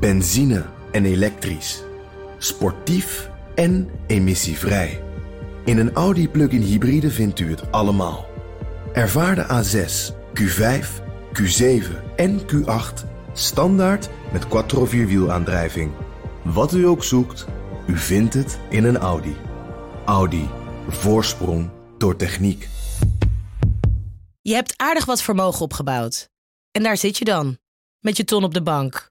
Benzine en elektrisch. Sportief en emissievrij. In een Audi plug-in hybride vindt u het allemaal. Ervaar de A6, Q5, Q7 en Q8 standaard met quattro vierwielaandrijving. Wat u ook zoekt, u vindt het in een Audi. Audi. Voorsprong door techniek. Je hebt aardig wat vermogen opgebouwd. En daar zit je dan, met je ton op de bank.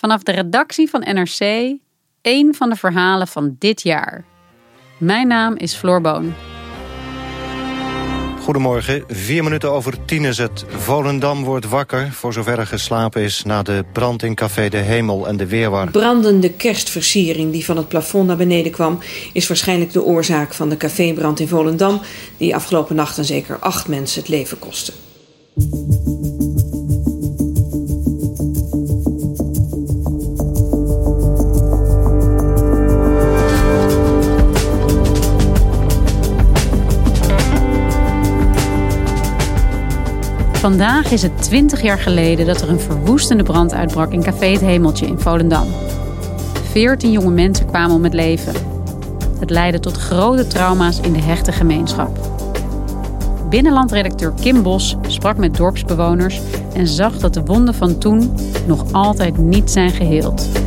Vanaf de redactie van NRC één van de verhalen van dit jaar. Mijn naam is Floor Boon. Goedemorgen, vier minuten over tien is het. Volendam wordt wakker, voor zover er geslapen is... na de brand in Café de Hemel en de Weerwar. Brandende kerstversiering die van het plafond naar beneden kwam... is waarschijnlijk de oorzaak van de cafébrand in Volendam... die afgelopen nacht en zeker acht mensen het leven kostte. Vandaag is het 20 jaar geleden dat er een verwoestende brand uitbrak in Café Het Hemeltje in Volendam. 14 jonge mensen kwamen om het leven. Het leidde tot grote trauma's in de hechte gemeenschap. Binnenlandredacteur Kim Bos sprak met dorpsbewoners en zag dat de wonden van toen nog altijd niet zijn geheeld.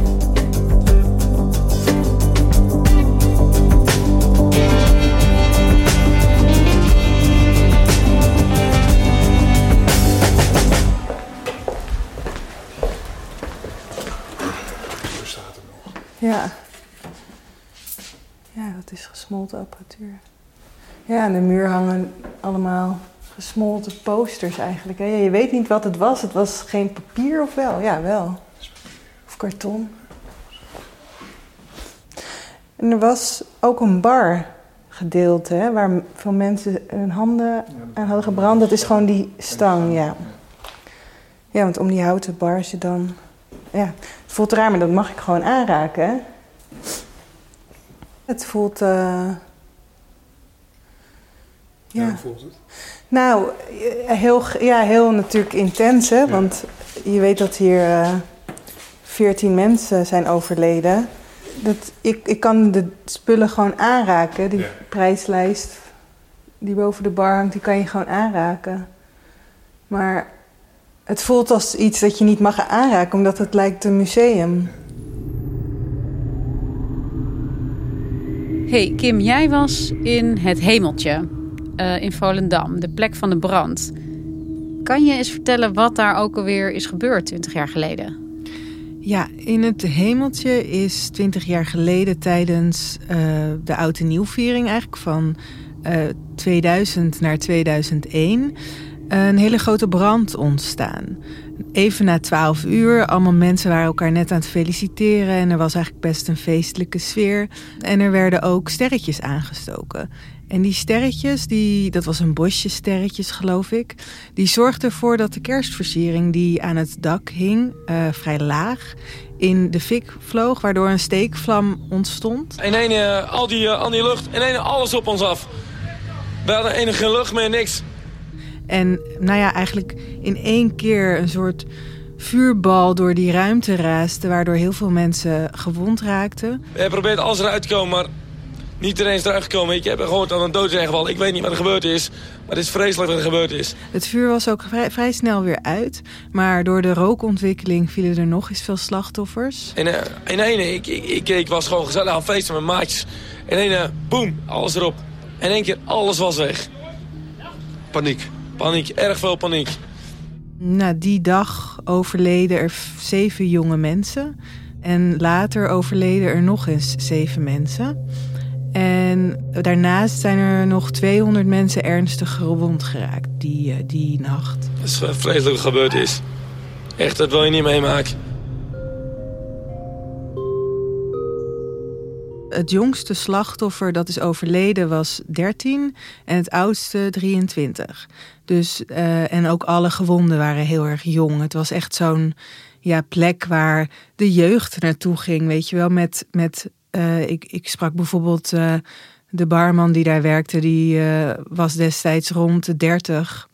Gesmolten apparatuur. Ja, aan de muur hangen allemaal gesmolten posters eigenlijk. hè. Je weet niet wat het was. Het was geen papier of wel? Ja, wel. Of karton. En er was ook een bar gedeelte, hè, waar veel mensen hun handen aan hadden gebrand. Dat is gewoon die stang, ja. Ja, want om die houten bar je dan... Ja, het voelt raar, maar dat mag ik gewoon aanraken, hè. Het voelt... eh, ja. hoe voelt het? Nou, heel, ja, heel natuurlijk intens, hè? Want je weet dat hier eh 14 mensen zijn overleden. Dat, ik, ik kan de spullen gewoon aanraken. Die Ja. prijslijst die boven de bar hangt, die kan je gewoon aanraken. Maar het voelt als iets dat je niet mag aanraken, omdat het lijkt een museum. Hey Kim, jij was in het Hemeltje eh, in Volendam, de plek van de brand. Kan je eens vertellen wat daar ook alweer is gebeurd 20 jaar geleden? Ja, in het hemeltje is 20 jaar geleden tijdens eh, de oud en nieuwviering eigenlijk van eh, 2000 naar 2001 een hele grote brand ontstaan. Even na 12 uur, allemaal mensen waren elkaar net aan het feliciteren en er was eigenlijk best een feestelijke sfeer. En er werden ook sterretjes aangestoken. En die sterretjes, die, dat was een bosje sterretjes geloof ik, die zorgden ervoor dat de kerstversiering die aan het dak hing, eh, vrij laag, in de fik vloog, waardoor een steekvlam ontstond. In één, eh, al, die, eh, al die lucht, in één alles op ons af. We hadden enige lucht meer, niks. En nou ja, eigenlijk in één keer een soort vuurbal door die ruimte raaste, waardoor heel veel mensen gewond raakten. We geprobeerd alles eruit te komen, maar niet iedereen is eruit gekomen. Ik heb gehoord dat er een dood is ingevallen. Ik weet niet wat er gebeurd is, maar het is vreselijk wat er gebeurd is. Het vuur was ook vrij, vrij snel weer uit, maar door de rookontwikkeling vielen er nog eens veel slachtoffers. En eh, in één, ik, ik, ik, ik was gewoon gezellig aan het feesten met maatjes. In één, eh, boem, alles erop. In één keer, alles was weg. Paniek. Paniek, erg veel paniek. Na die dag overleden er zeven jonge mensen. En later overleden er nog eens zeven mensen. En daarnaast zijn er nog 200 mensen ernstig gewond geraakt die, eh, die nacht. Het is eh, vreselijk gebeurd is. Echt, dat wil je niet meemaken. Het jongste slachtoffer dat is overleden was 13 en het oudste 23. Dus, uh, en ook alle gewonden waren heel erg jong. Het was echt zo'n ja, plek waar de jeugd naartoe ging. Weet je wel, met. met uh, ik, ik sprak bijvoorbeeld uh, de barman die daar werkte, die was destijds rond de 30.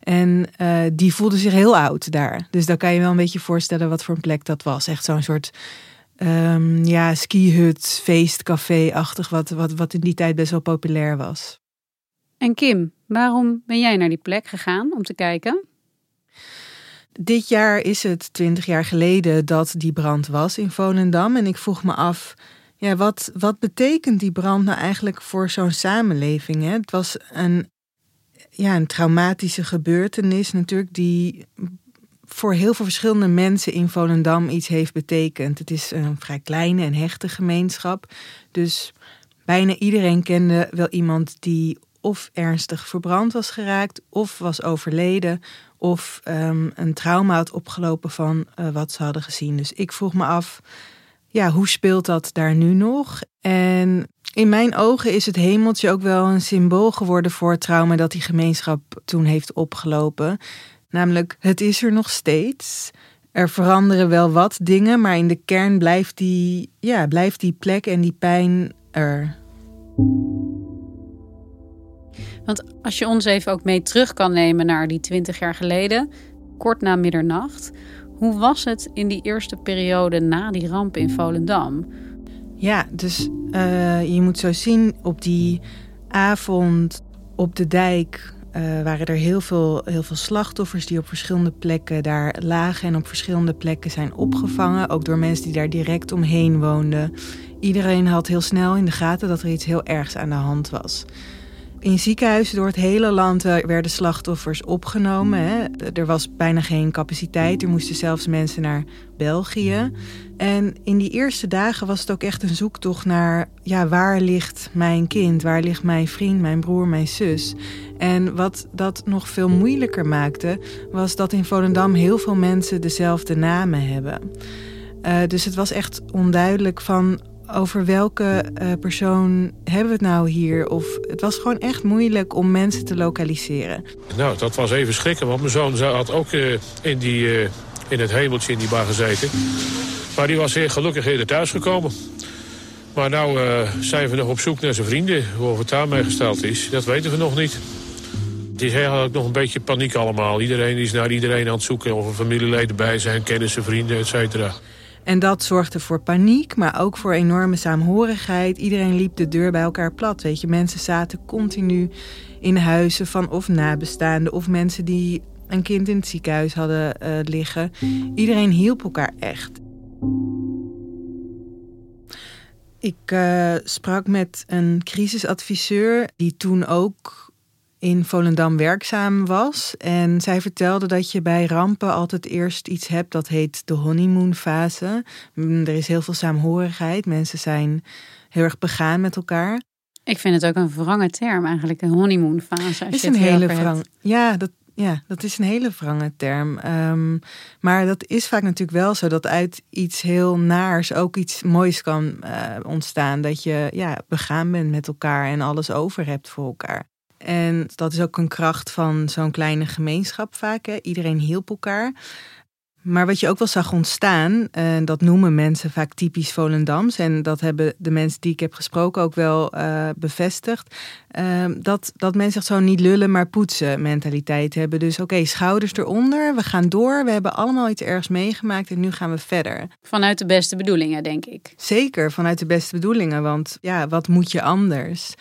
En die voelde zich heel oud daar. Dus dan kan je wel een beetje voorstellen wat voor een plek dat was. Echt zo'n soort um, ja, skihut, feestcafé-achtig, wat, wat, wat in die tijd best wel populair was. En Kim, waarom ben jij naar die plek gegaan om te kijken? Dit jaar is het twintig jaar geleden dat die brand was in Volendam. En ik vroeg me af, ja, wat, wat betekent die brand nou eigenlijk voor zo'n samenleving? Hè? Het was een, ja, een traumatische gebeurtenis natuurlijk die voor heel veel verschillende mensen in Volendam iets heeft betekend. Het is een vrij kleine en hechte gemeenschap. Dus bijna iedereen kende wel iemand die of ernstig verbrand was geraakt, of was overleden, of um, een trauma had opgelopen van uh, wat ze hadden gezien. Dus ik vroeg me af, ja, hoe speelt dat daar nu nog? En in mijn ogen is het hemeltje ook wel een symbool geworden voor het trauma dat die gemeenschap toen heeft opgelopen. Namelijk, het is er nog steeds. Er veranderen wel wat dingen, maar in de kern blijft die, ja, blijft die plek en die pijn er. Want als je ons even ook mee terug kan nemen naar die twintig jaar geleden, kort na middernacht. Hoe was het in die eerste periode na die ramp in Volendam? Ja, dus uh, je moet zo zien op die avond op de dijk uh, waren er heel veel, heel veel slachtoffers die op verschillende plekken daar lagen en op verschillende plekken zijn opgevangen. Ook door mensen die daar direct omheen woonden. Iedereen had heel snel in de gaten dat er iets heel ergs aan de hand was. In ziekenhuizen door het hele land eh, werden slachtoffers opgenomen. Hè. Er was bijna geen capaciteit. Er moesten zelfs mensen naar België. En in die eerste dagen was het ook echt een zoektocht naar... ja, waar ligt mijn kind? Waar ligt mijn vriend, mijn broer, mijn zus? En wat dat nog veel moeilijker maakte... was dat in Volendam heel veel mensen dezelfde namen hebben. Uh, dus het was echt onduidelijk van over welke uh, persoon hebben we het nou hier? Of het was gewoon echt moeilijk om mensen te lokaliseren. Nou, dat was even schrikken, want mijn zoon had ook uh, in, die, uh, in het hemeltje in die bar gezeten. Maar die was heel gelukkig eerder thuis gekomen. Maar nou zijn we nog op zoek naar zijn vrienden. Hoe het daarmee gesteld is, dat weten we nog niet. Het is eigenlijk nog een beetje paniek allemaal. Iedereen is naar iedereen aan het zoeken. Of er familieleden bij zijn, kennissen, vrienden, et cetera. En dat zorgde voor paniek, maar ook voor enorme saamhorigheid. Iedereen liep de deur bij elkaar plat. Weet je, mensen zaten continu in huizen van of nabestaanden of mensen die een kind in het ziekenhuis hadden uh, liggen. Iedereen hielp elkaar echt. Ik uh, sprak met een crisisadviseur die toen ook in Volendam werkzaam was. En zij vertelde dat je bij rampen altijd eerst iets hebt dat heet de honeymoonfase. Mm, er is heel veel saamhorigheid. Mensen zijn heel erg begaan met elkaar. Ik vind het ook een verrange term eigenlijk, een honeymoonfase. Is een hele verang. Ja, dat, ja, dat is een hele verrange term. Um, maar dat is vaak natuurlijk wel zo dat uit iets heel naars ook iets moois kan uh, ontstaan. Dat je ja, begaan bent met elkaar en alles over hebt voor elkaar. En dat is ook een kracht van zo'n kleine gemeenschap vaak. Hè? Iedereen hielp elkaar. Maar wat je ook wel zag ontstaan, en dat noemen mensen vaak typisch Volendams, en dat hebben de mensen die ik heb gesproken ook wel uh, bevestigd, uh, dat, dat mensen echt zo niet lullen, maar poetsen mentaliteit hebben. Dus oké, schouders eronder, we gaan door, we hebben allemaal iets ergs meegemaakt en nu gaan we verder. Vanuit de beste bedoelingen, denk ik. Zeker, vanuit de beste bedoelingen, want ja, wat moet je anders?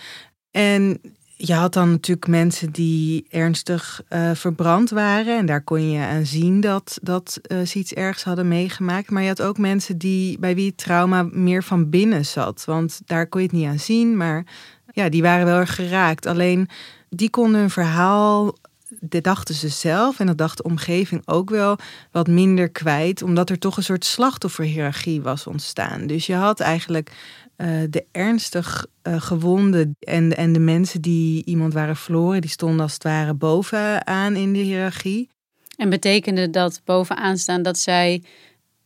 En je had dan natuurlijk mensen die ernstig uh, verbrand waren. En daar kon je aan zien dat, dat uh, ze iets ergs hadden meegemaakt. Maar je had ook mensen die, bij wie het trauma meer van binnen zat. Want daar kon je het niet aan zien. Maar ja, die waren wel erg geraakt. Alleen die konden hun verhaal dat dachten ze zelf en dat dacht de omgeving ook wel wat minder kwijt, omdat er toch een soort slachtofferhierarchie was ontstaan. Dus je had eigenlijk uh, de ernstig uh, gewonden en, en de mensen die iemand waren verloren, die stonden als het ware bovenaan in de hiërarchie. En betekende dat bovenaan staan dat zij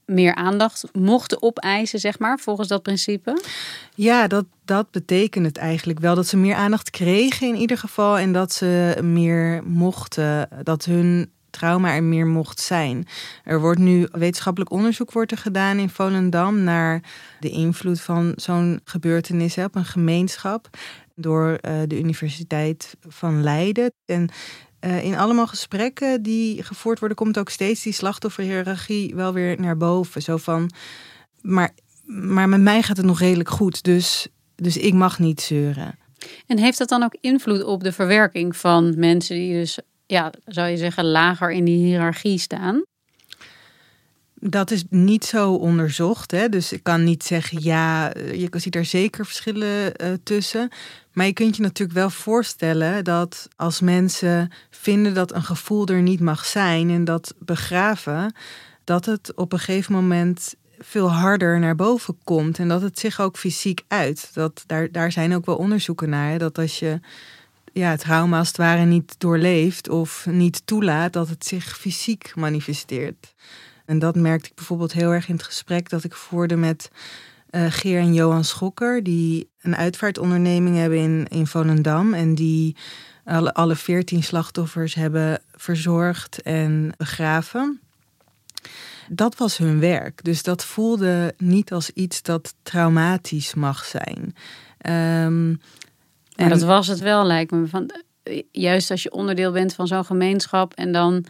meer aandacht mochten opeisen, zeg maar, volgens dat principe? Ja, dat, dat betekent het eigenlijk wel. Dat ze meer aandacht kregen in ieder geval. En dat ze meer mochten, dat hun trauma er meer mocht zijn. Er wordt nu wetenschappelijk onderzoek wordt er gedaan in Volendam naar de invloed van zo'n gebeurtenis op een gemeenschap door uh, de Universiteit van Leiden. En uh, in allemaal gesprekken die gevoerd worden, komt ook steeds die slachtofferhierarchie wel weer naar boven. Zo van, maar, maar met mij gaat het nog redelijk goed, dus, dus ik mag niet zeuren. En heeft dat dan ook invloed op de verwerking van mensen die dus, ja, zou je zeggen, lager in die hiërarchie staan? Dat is niet zo onderzocht. Hè? Dus ik kan niet zeggen, ja, je ziet er zeker verschillen uh, tussen. Maar je kunt je natuurlijk wel voorstellen dat als mensen vinden dat een gevoel er niet mag zijn en dat begraven, dat het op een gegeven moment veel harder naar boven komt en dat het zich ook fysiek uit. Dat, daar, daar zijn ook wel onderzoeken naar. Dat als je ja, het trauma als het ware niet doorleeft of niet toelaat, dat het zich fysiek manifesteert. En dat merkte ik bijvoorbeeld heel erg in het gesprek dat ik voerde met uh, Geer en Johan Schokker, die een uitvaartonderneming hebben in, in Volendam. En die alle, veertien slachtoffers hebben verzorgd en begraven. Dat was hun werk. Dus dat voelde niet als iets dat traumatisch mag zijn. Um, en dat was het wel, lijkt me. Van, juist als je onderdeel bent van zo'n gemeenschap en dan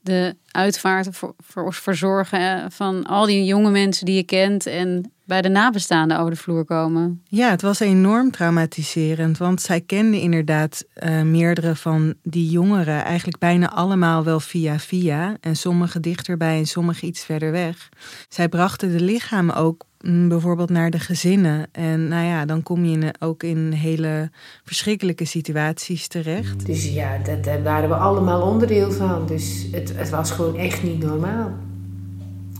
de uitvaart voor, voor, verzorgen van al die jonge mensen die je kent en bij de nabestaanden over de vloer komen. Ja, het was enorm traumatiserend, want zij kenden inderdaad uh, meerdere van die jongeren, eigenlijk bijna allemaal wel via via en sommige dichterbij en sommige iets verder weg. Zij brachten de lichamen ook mm, bijvoorbeeld naar de gezinnen. En nou ja, dan kom je ook in hele verschrikkelijke situaties terecht. Dus ja, daar waren we allemaal onderdeel van. Dus het, het was gewoon echt niet normaal.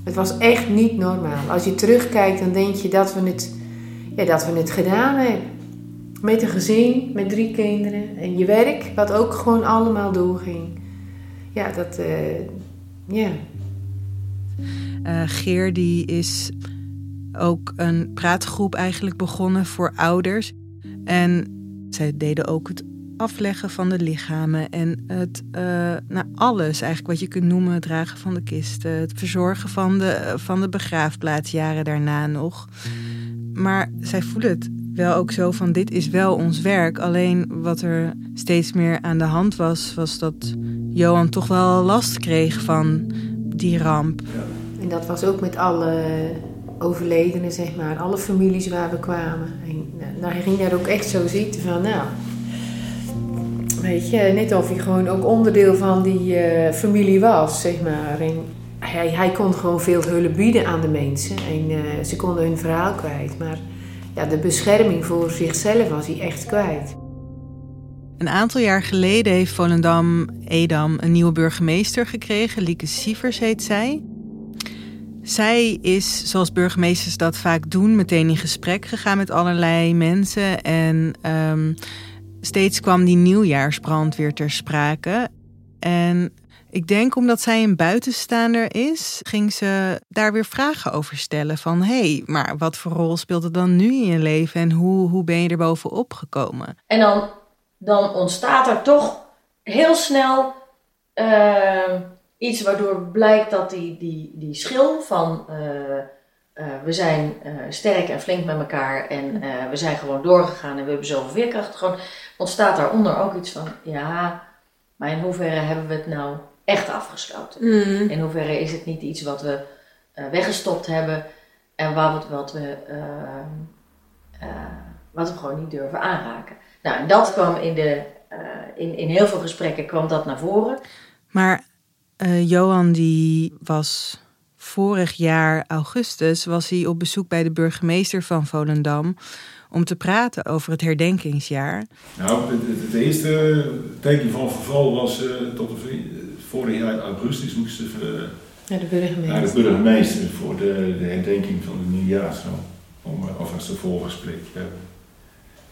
Het was echt niet normaal. Als je terugkijkt, dan denk je dat we het, ja, dat we het gedaan hebben. Met een gezin, met drie kinderen. En je werk, wat ook gewoon allemaal doorging. Ja, dat, uh, ja. Uh, Geer die is ook een praatgroep eigenlijk begonnen voor ouders. En zij deden ook het afleggen van de lichamen en het, uh, nou, alles eigenlijk wat je kunt noemen, het dragen van de kisten, het verzorgen van de, van de begraafplaats jaren daarna nog. Maar zij voelen het wel ook zo van dit is wel ons werk. Alleen wat er steeds meer aan de hand was, was dat Johan toch wel last kreeg van die ramp. En dat was ook met alle overledenen, zeg maar, alle families waar we kwamen. En nou, hij ging daar ook echt zo zitten van, nou, Weet je, net of hij gewoon ook onderdeel van die uh, familie was, zeg maar. Hij, hij kon gewoon veel hulp bieden aan de mensen. En uh, ze konden hun verhaal kwijt. Maar ja, de bescherming voor zichzelf was hij echt kwijt. Een aantal jaar geleden heeft Volendam, Edam, een nieuwe burgemeester gekregen. Lieke Sievers heet zij. Zij is, zoals burgemeesters dat vaak doen, meteen in gesprek gegaan met allerlei mensen. En um, Steeds kwam die nieuwjaarsbrand weer ter sprake. En ik denk omdat zij een buitenstaander is, ging ze daar weer vragen over stellen. Van hé, hey, maar wat voor rol speelt het dan nu in je leven en hoe, hoe ben je er bovenop gekomen? En dan, dan ontstaat er toch heel snel uh, iets waardoor blijkt dat die, die, die schil van uh, uh, we zijn sterk en flink met elkaar en we zijn gewoon doorgegaan en we hebben zoveel veerkracht. Gewoon ontstaat daaronder ook iets van, ja, maar in hoeverre hebben we het nou echt afgesloten? Mm. In hoeverre is het niet iets wat we weggestopt hebben en wat, wat, we, wat we gewoon niet durven aanraken? Nou, en dat kwam in, de, in, in heel veel gesprekken kwam dat naar voren. Maar Johan die was vorig jaar augustus was hij op bezoek bij de burgemeester van Volendam om te praten over het herdenkingsjaar. Nou, het, het eerste teken van verval was uh, tot de, vorig jaar augustus moesten we naar de burgemeester, naar de burgemeester voor de, de herdenking van de nieuwjaarsdag. Om uh, of als voorgesprek hebben.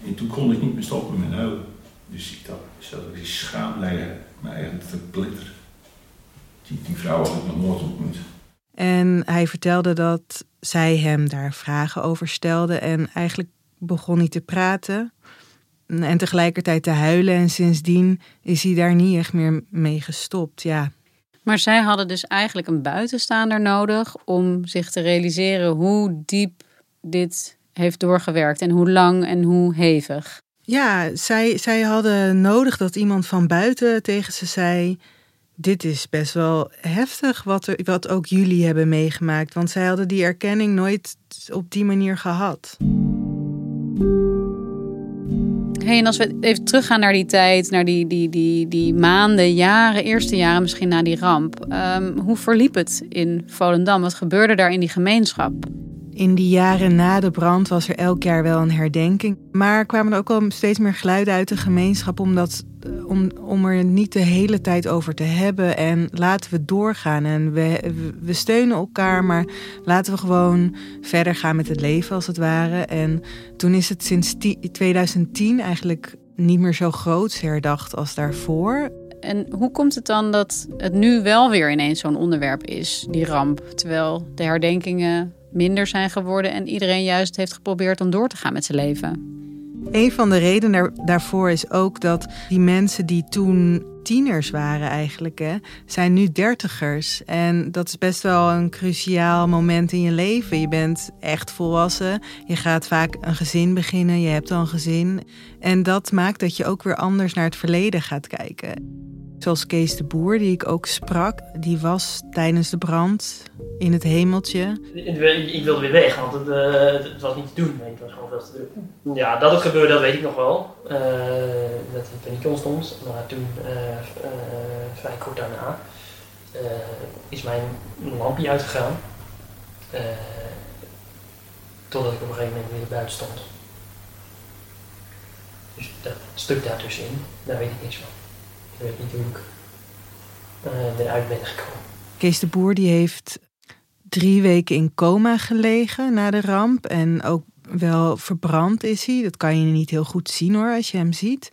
En toen kon ik niet meer stoppen met huilen. Dus ik dacht, zo, die schaam leiden me eigenlijk te plitter. Die, die vrouw had ik nog nooit ontmoet. En hij vertelde dat zij hem daar vragen over stelde. En eigenlijk begon hij te praten. En tegelijkertijd te huilen. En sindsdien is hij daar niet echt meer mee gestopt. Ja. Maar zij hadden dus eigenlijk een buitenstaander nodig om zich te realiseren hoe diep dit heeft doorgewerkt en hoe lang en hoe hevig. Ja, zij, zij hadden nodig dat iemand van buiten tegen ze zei: Dit is best wel heftig wat, er, wat ook jullie hebben meegemaakt. Want zij hadden die erkenning nooit op die manier gehad. Hey, en als we even teruggaan naar die tijd, naar die, die, die, die maanden, jaren, eerste jaren misschien na die ramp. Um, hoe verliep het in Volendam? Wat gebeurde daar in die gemeenschap? In die jaren na de brand was er elk jaar wel een herdenking. Maar kwamen er ook wel steeds meer geluiden uit de gemeenschap omdat, eh, om, om er niet de hele tijd over te hebben. En laten we doorgaan. En we, we steunen elkaar, maar laten we gewoon verder gaan met het leven als het ware. En toen is het sinds 2010 eigenlijk niet meer zo groot herdacht als daarvoor. En hoe komt het dan dat het nu wel weer ineens zo'n onderwerp is, die ramp? Terwijl de herdenkingen minder zijn geworden en iedereen juist heeft geprobeerd om door te gaan met zijn leven. Een van de redenen daarvoor is ook dat die mensen die toen tieners waren eigenlijk, hè, zijn nu dertigers. En dat is best wel een cruciaal moment in je leven. Je bent echt volwassen. Je gaat vaak een gezin beginnen. Je hebt al een gezin. En dat maakt dat je ook weer anders naar het verleden gaat kijken. Zoals Kees de Boer, die ik ook sprak, die was tijdens de brand in het hemeltje. Ik wilde weer weg, want het, uh, het was niet te doen. Het was gewoon veel te druk. Ja, dat het gebeurde, dat weet ik nog wel. Uh, dat het pension stond. Maar toen, uh, vrij kort daarna, is mijn lampje uitgegaan. totdat ik op een gegeven moment weer buiten stond. Dus dat stuk daartussenin, daar weet ik niks van. Ik weet niet hoe ik eruit ben gekomen. Kees de Boer die heeft drie weken in coma gelegen na de ramp. En ook wel verbrand is hij. Dat kan je niet heel goed zien hoor, als je hem ziet.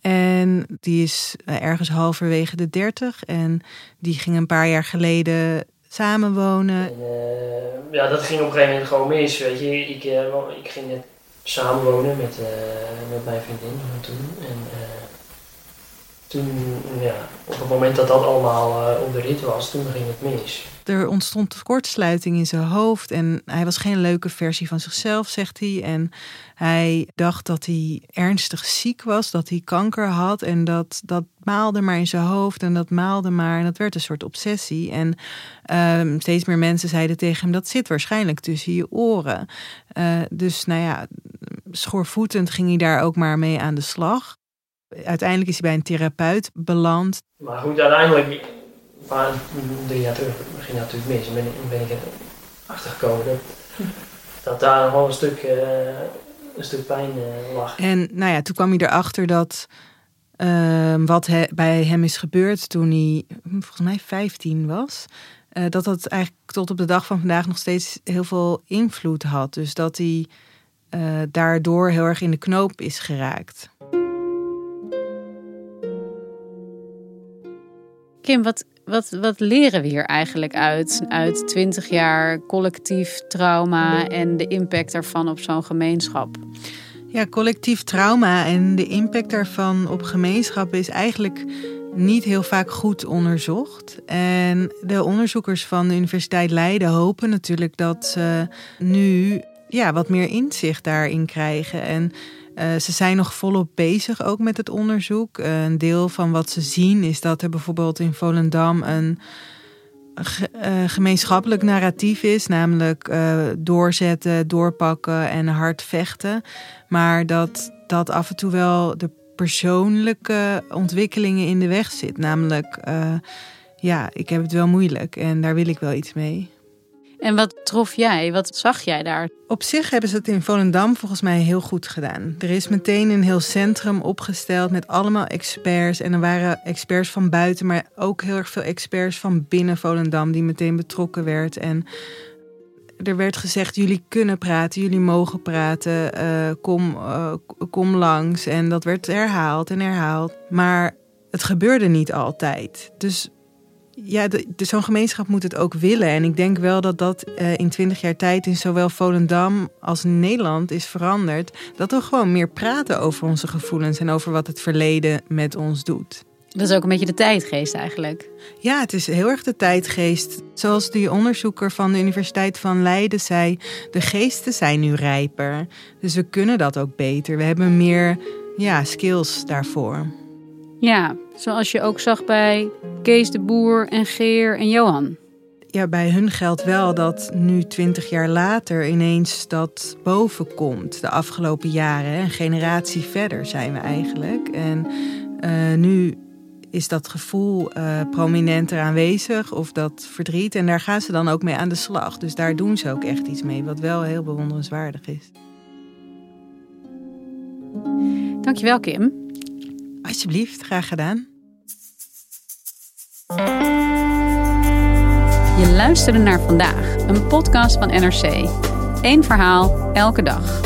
En die is eh, ergens halverwege de dertig. En die ging een paar jaar geleden samenwonen. En, uh, ja, dat ging op een gegeven moment gewoon mis. Weet je. Ik, uh, ik ging net samenwonen met, uh, met mijn vriendin toen. En toen, ja, op het moment dat dat allemaal uh, de rit was, toen ging het mis. Er ontstond kortsluiting in zijn hoofd en hij was geen leuke versie van zichzelf, zegt hij. En hij dacht dat hij ernstig ziek was, dat hij kanker had en dat dat maalde maar in zijn hoofd en dat maalde maar en dat werd een soort obsessie. En uh, steeds meer mensen zeiden tegen hem, dat zit waarschijnlijk tussen je oren. Uh, dus nou ja, schoorvoetend ging hij daar ook maar mee aan de slag. Uiteindelijk is hij bij een therapeut beland. Maar goed, uiteindelijk, maar drie jaar terug ging dat natuurlijk mis. En ben, ben ik erachter gekomen dat, dat daar nog wel een stuk, uh, een stuk pijn uh, lag. En nou ja, toen kwam hij erachter dat uh, wat he, bij hem is gebeurd toen hij volgens mij 15 was. Uh, dat dat eigenlijk tot op de dag van vandaag nog steeds heel veel invloed had. Dus dat hij daardoor heel erg in de knoop is geraakt. Kim, wat, wat, wat leren we hier eigenlijk uit? Uit 20 jaar collectief trauma en de impact daarvan op zo'n gemeenschap? Ja, collectief trauma en de impact daarvan op gemeenschappen is eigenlijk niet heel vaak goed onderzocht. En de onderzoekers van de Universiteit Leiden hopen natuurlijk dat ze nu ja, wat meer inzicht daarin krijgen. En uh, ze zijn nog volop bezig ook met het onderzoek. Uh, een deel van wat ze zien is dat er bijvoorbeeld in Volendam een uh, gemeenschappelijk narratief is, namelijk doorzetten, doorpakken en hard vechten. Maar dat dat af en toe wel de persoonlijke ontwikkelingen in de weg zit. Namelijk, ja, ik heb het wel moeilijk en daar wil ik wel iets mee. En wat trof jij? Wat zag jij daar? Op zich hebben ze het in Volendam volgens mij heel goed gedaan. Er is meteen een heel centrum opgesteld met allemaal experts. En er waren experts van buiten, maar ook heel erg veel experts van binnen Volendam die meteen betrokken werd. En er werd gezegd: jullie kunnen praten, jullie mogen praten, uh, kom, uh, kom langs. En dat werd herhaald en herhaald. Maar het gebeurde niet altijd. Dus ja, zo'n gemeenschap moet het ook willen. En ik denk wel dat dat uh, in twintig jaar tijd in zowel Volendam als Nederland is veranderd. Dat we gewoon meer praten over onze gevoelens en over wat het verleden met ons doet. Dat is ook een beetje de tijdgeest eigenlijk. Ja, het is heel erg de tijdgeest. Zoals die onderzoeker van de Universiteit van Leiden zei: de geesten zijn nu rijper. Dus we kunnen dat ook beter. We hebben meer ja, skills daarvoor. Ja, zoals je ook zag bij Kees de Boer en Geer en Johan. Ja, bij hun geldt wel dat nu twintig jaar later ineens dat boven komt. De afgelopen jaren, een generatie verder zijn we eigenlijk. En uh, nu is dat gevoel uh, prominenter aanwezig of dat verdriet. En daar gaan ze dan ook mee aan de slag. Dus daar doen ze ook echt iets mee, wat wel heel bewonderenswaardig is. Dankjewel, Kim. Alsjeblieft, graag gedaan. Je luisterde naar vandaag, een podcast van NRC. Eén verhaal, elke dag.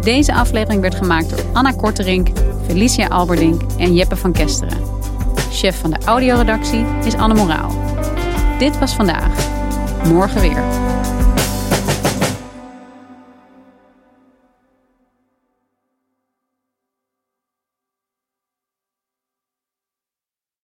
Deze aflevering werd gemaakt door Anna Korterink, Felicia Alberdink en Jeppe van Kesteren. Chef van de audioredactie is Anne Moraal. Dit was vandaag. Morgen weer.